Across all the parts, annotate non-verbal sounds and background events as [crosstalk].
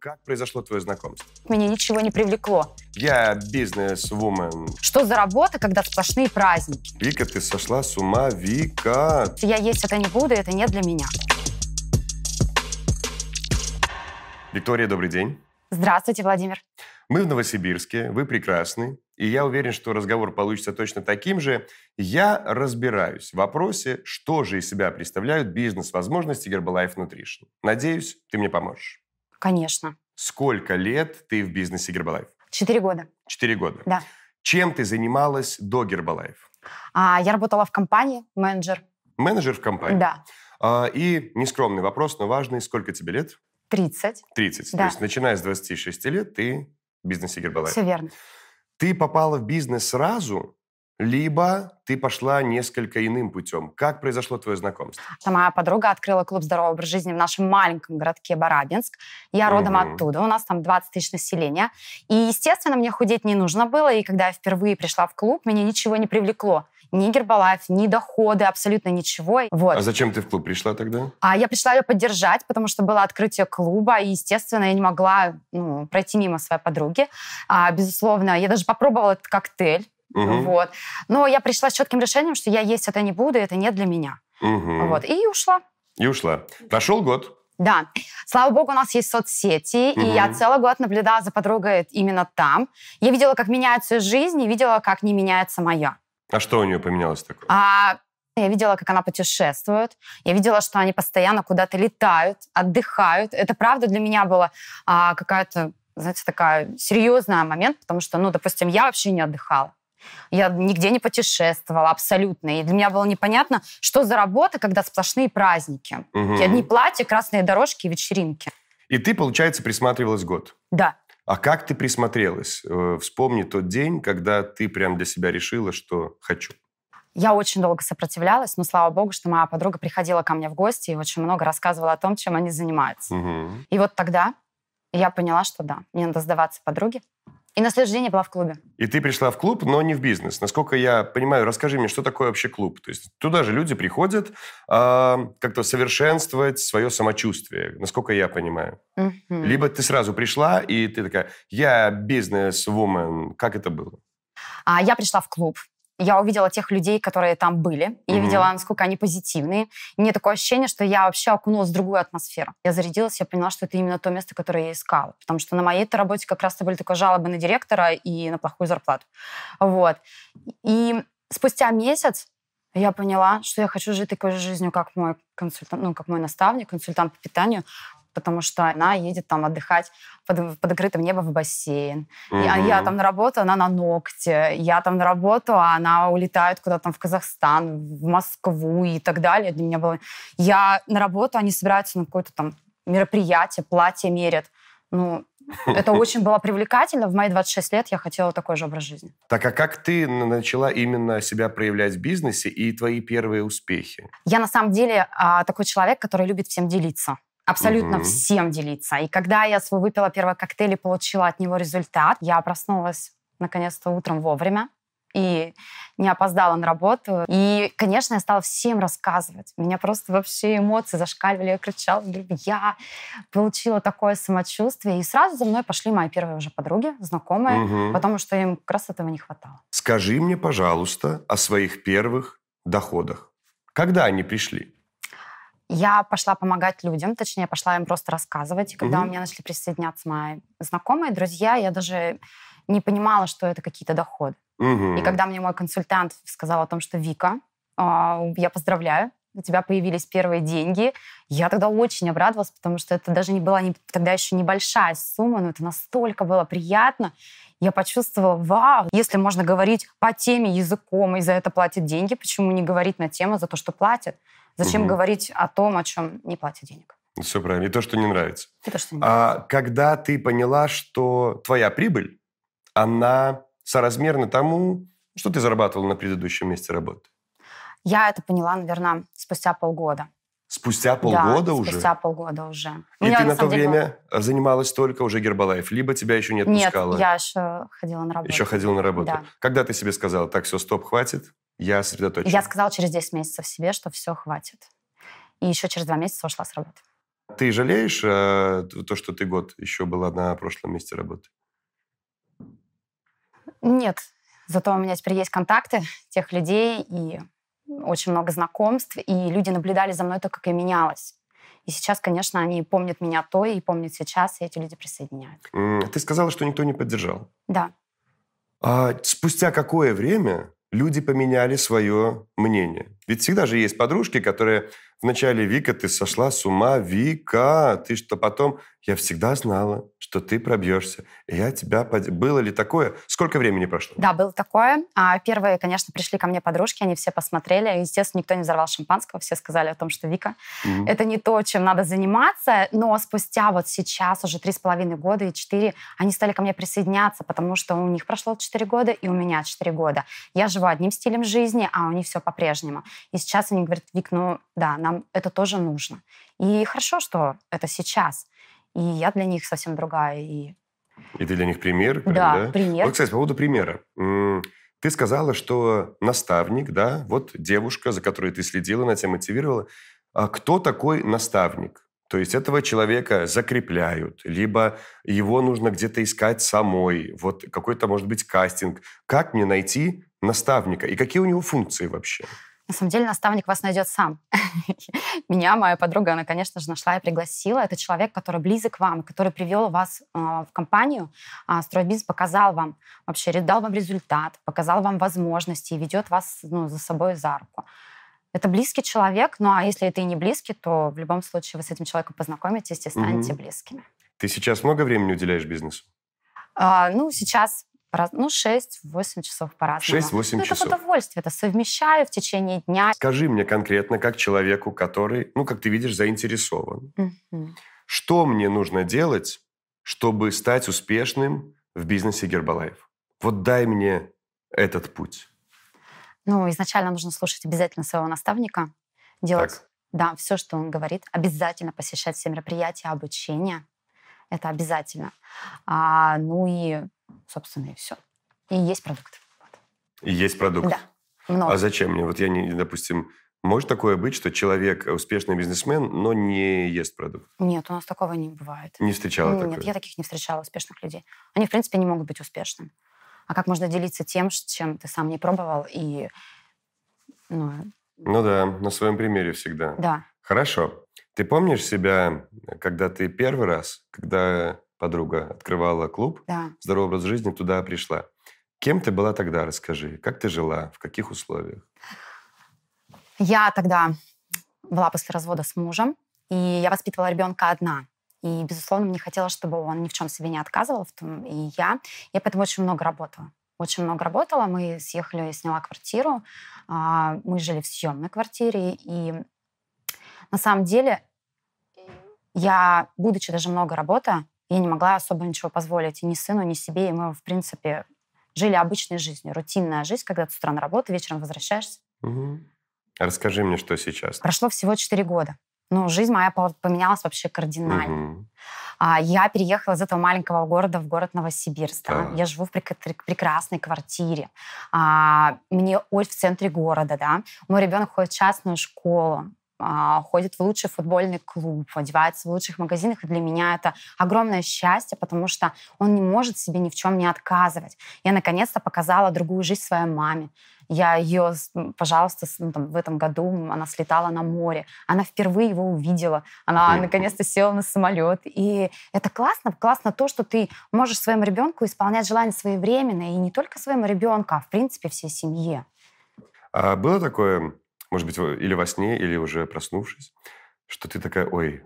Как произошло твое знакомство? Меня ничего не привлекло. Я бизнес-вумен. Что за работа, когда сплошные праздники? Вика, ты сошла с ума, Вика. Я есть это не буду, это не для меня. Виктория, добрый день. Здравствуйте, Владимир. Мы в Новосибирске, вы прекрасны, и я уверен, что разговор получится точно таким же. Я разбираюсь в вопросе, что же из себя представляют бизнес-возможности Herbalife Nutrition. Надеюсь, ты мне поможешь. Конечно. Сколько лет ты в бизнесе Herbalife? Четыре года. Четыре года. Да. Чем ты занималась до Herbalife? А, я работала в компании, менеджер. Менеджер в компании? Да. А, и нескромный вопрос, но важный. Сколько тебе лет? 30. 30. Да. То есть, начиная с 26 лет, ты в бизнесе Herbalife. Все верно. Ты попала в бизнес сразу, либо ты пошла несколько иным путем. Как произошло твое знакомство? Моя подруга открыла клуб «Здоровый образ жизни» в нашем маленьком городке Барабинск. Я родом Мгм. оттуда. У нас там 20 тысяч населения. И, естественно, мне худеть не нужно было. И когда я впервые пришла в клуб, меня ничего не привлекло. Ни Гербалайф, ни доходы, абсолютно ничего. Вот. А зачем ты в клуб пришла тогда? А я пришла ее поддержать, потому что было открытие клуба, и, естественно, я не могла ну, пройти мимо своей подруги. А, безусловно, я даже попробовала этот коктейль. Мгм. Вот. Но я пришла с четким решением, что я есть это не буду, это не для меня. Мгм. Вот. И ушла. И ушла. Прошел год. Да. Слава богу, у нас есть соцсети, и Мгм. я целый год наблюдала за подругой именно там. Я видела, как меняется ее жизнь, и видела, как не меняется моя. А что у нее поменялось такое? А я видела, как она путешествует. Я видела, что они постоянно куда-то летают, отдыхают. Это правда для меня было а, какая-то, знаете, такая серьезный момент, потому что, ну, допустим, я вообще не отдыхала. Я нигде не путешествовала абсолютно. И для меня было непонятно, что за работа, когда сплошные праздники. Мгм. Одни платья, красные дорожки и вечеринки. И ты, получается, присматривалась год. Да. А как ты присмотрелась? Э, Вспомни тот день, когда ты прям для себя решила, что хочу. Я очень долго сопротивлялась, но слава богу, что моя подруга приходила ко мне в гости и очень много рассказывала о том, чем они занимаются. Мгм. И вот тогда я поняла, что да, мне надо сдаваться подруге. И на следующий день я была в клубе. И ты пришла в клуб, но не в бизнес. Насколько я понимаю, расскажи мне, что такое вообще клуб? То есть туда же люди приходят а, как-то совершенствовать свое самочувствие, насколько я понимаю. Мгм. Либо ты сразу пришла, и ты такая, я бизнес-вумен. Как это было? А я пришла в клуб. Я увидела тех людей, которые там были. И я видела, насколько они позитивные. И мне такое ощущение, что я вообще окунулась в другую атмосферу. Я зарядилась, я поняла, что это именно то место, которое я искала. Потому что на моей работе как раз-то были только жалобы на директора и на плохую зарплату. Вот. И спустя месяц я поняла, что я хочу жить такой же жизнью, как мой консультант, ну, как мой наставник, консультант по питанию, потому что она едет там отдыхать под, под открытым небом в бассейн. Я, Мгм. я там на работу, она на ногте. Я там на работу, а она улетает куда-то там в Казахстан, в Москву и так далее. Для меня было... Я на работу, они собираются на какое-то там мероприятие, платье мерят. Ну, это [laughs] очень было привлекательно. В мои 26 лет я хотела такой же образ жизни. Так а как ты начала именно себя проявлять в бизнесе и твои первые успехи? Я на самом деле а, такой человек, который любит всем делиться. Абсолютно Мгм. всем делиться. И когда я свой выпила первый коктейль и получила от него результат, я проснулась наконец-то утром вовремя и не опоздала на работу. И, конечно, я стала всем рассказывать. Меня просто вообще эмоции зашкаливали. Я кричала, говорю, я получила такое самочувствие. И сразу за мной пошли мои первые уже подруги, знакомые, Мгм. потому что им как раз этого не хватало. Скажи мне, пожалуйста, о своих первых доходах. Когда они пришли? Я пошла помогать людям, точнее, пошла им просто рассказывать. И когда Мгм. у меня начали присоединяться мои знакомые, друзья, я даже не понимала, что это какие-то доходы. Мгм. И когда мне мой консультант сказал о том, что Вика, а, я поздравляю, у тебя появились первые деньги, я тогда очень обрадовалась, потому что это даже не была не- тогда еще небольшая сумма, но это настолько было приятно. Я почувствовала, вау, если можно говорить по теме языком, и за это платят деньги, почему не говорить на тему за то, что платят? Зачем Мгм. говорить о том, о чем не платят денег? Все правильно. И то, что не нравится. Это что не А когда ты поняла, что твоя прибыль, она соразмерна тому, что ты зарабатывала на предыдущем месте работы? Я это поняла, наверное, спустя полгода. Спустя полгода да, уже? спустя полгода уже. И меня, ты на то деле, было- время занималась только уже Гербалайф, либо тебя еще не Нет, отпускала? я еще ходила на работу. Еще ходила на работу. Да. Когда ты себе сказала, так, все, стоп, хватит, я сосредоточен? Я сказала через 10 месяцев себе, что все, хватит. И еще через два месяца ушла с работы. Ты жалеешь э, то, что ты год еще была на прошлом месте работы? Нет. Зато у меня теперь есть контакты тех людей и очень много знакомств, и люди наблюдали за мной то, как я менялась. И сейчас, конечно, они помнят меня то и помнят сейчас, и эти люди присоединяют. Ты сказала, что никто не поддержал. Да. А спустя какое время люди поменяли свое мнение? Ведь всегда же есть подружки, которые вначале «Вика, ты сошла с ума, Вика, ты что потом...» Я всегда знала, что ты пробьешься. И я тебя... Под... Было ли такое? Сколько времени прошло? Да, было такое. А первые, конечно, пришли ко мне подружки, они все посмотрели. Естественно, никто не взорвал шампанского. Все сказали о том, что Вика, mm-hmm. это не то, чем надо заниматься. Но спустя вот сейчас, уже три с половиной года и четыре, они стали ко мне присоединяться, потому что у них прошло четыре года, и у меня четыре года. Я живу одним стилем жизни, а у них все по-прежнему. И сейчас они говорят, Вик, ну да, нам это тоже нужно. И хорошо, что это сейчас. И я для них совсем другая. И, и ты для них пример? Прям, да, да, пример. Вот, кстати, по поводу примера. Ты сказала, что наставник, да, вот девушка, за которой ты следила, она тебя мотивировала. А кто такой наставник? То есть этого человека закрепляют, либо его нужно где-то искать самой, вот какой-то, может быть, кастинг. Как мне найти наставника и какие у него функции вообще? На самом деле наставник вас найдет сам. [laughs] Меня моя подруга, она, конечно же, нашла и пригласила. Это человек, который близок к вам, который привел вас э, в компанию, э, строить бизнес, показал вам вообще, дал вам результат, показал вам возможности и ведет вас ну, за собой за руку. Это близкий человек, ну а если это и не близкий, то в любом случае вы с этим человеком познакомитесь и станете угу. близкими. Ты сейчас много времени уделяешь бизнесу? А, ну, сейчас ну, 6-8 часов по-разному. 6-8 ну, часов. Это удовольствие, это совмещаю в течение дня. Скажи мне конкретно, как человеку, который, ну, как ты видишь, заинтересован. Mm-hmm. Что мне нужно делать, чтобы стать успешным в бизнесе Гербалайф? Вот дай мне этот путь. Ну, изначально нужно слушать обязательно своего наставника, делать, так. да, все, что он говорит, обязательно посещать все мероприятия, обучения. Это обязательно. А, ну и собственно, и все. И есть продукт. И есть продукт? Да. Много. А зачем мне? Вот я, не, допустим, может такое быть, что человек успешный бизнесмен, но не ест продукт? Нет, у нас такого не бывает. Не встречала Нет, такое? Нет, я таких не встречала, успешных людей. Они, в принципе, не могут быть успешными. А как можно делиться тем, чем ты сам не пробовал и... Ну, ну да, на своем примере всегда. Да. Хорошо. Ты помнишь себя, когда ты первый раз, когда подруга открывала клуб да. «Здоровый образ жизни», туда пришла. Кем ты была тогда, расскажи? Как ты жила? В каких условиях? Я тогда была после развода с мужем, и я воспитывала ребенка одна. И, безусловно, мне хотелось, чтобы он ни в чем себе не отказывал, в том и я. Я поэтому очень много работала. Очень много работала. Мы съехали, я сняла квартиру. А, мы жили в съемной квартире. И на самом деле я, будучи даже много работая, я не могла особо ничего позволить и ни сыну, ни себе. И мы, в принципе, жили обычной жизнью. Рутинная жизнь, когда ты с утра на работу, вечером возвращаешься. Угу. Расскажи мне, что сейчас. Прошло всего 4 года. Ну, жизнь моя поменялась вообще кардинально. Угу. Я переехала из этого маленького города в город Новосибирск. Да. Я живу в прек- прекрасной квартире. А, мне в центре города, да. Мой ребенок ходит в частную школу. А, ходит в лучший футбольный клуб, одевается в лучших магазинах. И для меня это огромное счастье, потому что он не может себе ни в чем не отказывать. Я наконец-то показала другую жизнь своей маме. Я ее, пожалуйста, ну, там, в этом году она слетала на море. Она впервые его увидела. Она наконец-то села на самолет. И это классно. Классно то, что ты можешь своему ребенку исполнять желания своевременно. И не только своему ребенку, а в принципе всей семье. А было такое может быть, или во сне, или уже проснувшись, что ты такая, ой,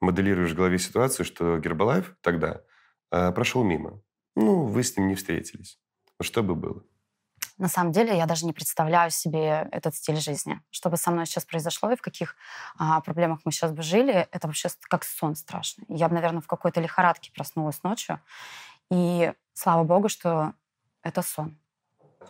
моделируешь в голове ситуацию, что Гербалайф тогда э, прошел мимо. Ну, вы с ним не встретились. Что бы было? На самом деле я даже не представляю себе этот стиль жизни. Что бы со мной сейчас произошло и в каких а, проблемах мы сейчас бы жили, это вообще как сон страшный. Я бы, наверное, в какой-то лихорадке проснулась ночью. И слава богу, что это сон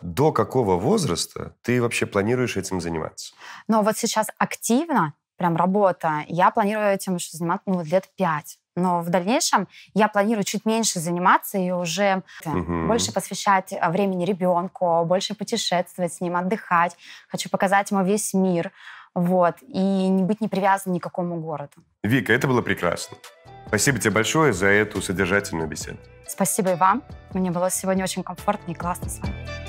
до какого возраста ты вообще планируешь этим заниматься? Ну, вот сейчас активно, прям работа, я планирую этим еще заниматься ну, лет пять. Но в дальнейшем я планирую чуть меньше заниматься и уже угу. больше посвящать а, времени ребенку, больше путешествовать с ним, отдыхать. Хочу показать ему весь мир. вот, и не быть не привязан ни к какому городу. Вика, это было прекрасно. Спасибо тебе большое за эту содержательную беседу. Спасибо и вам. Мне было сегодня очень комфортно и классно с вами.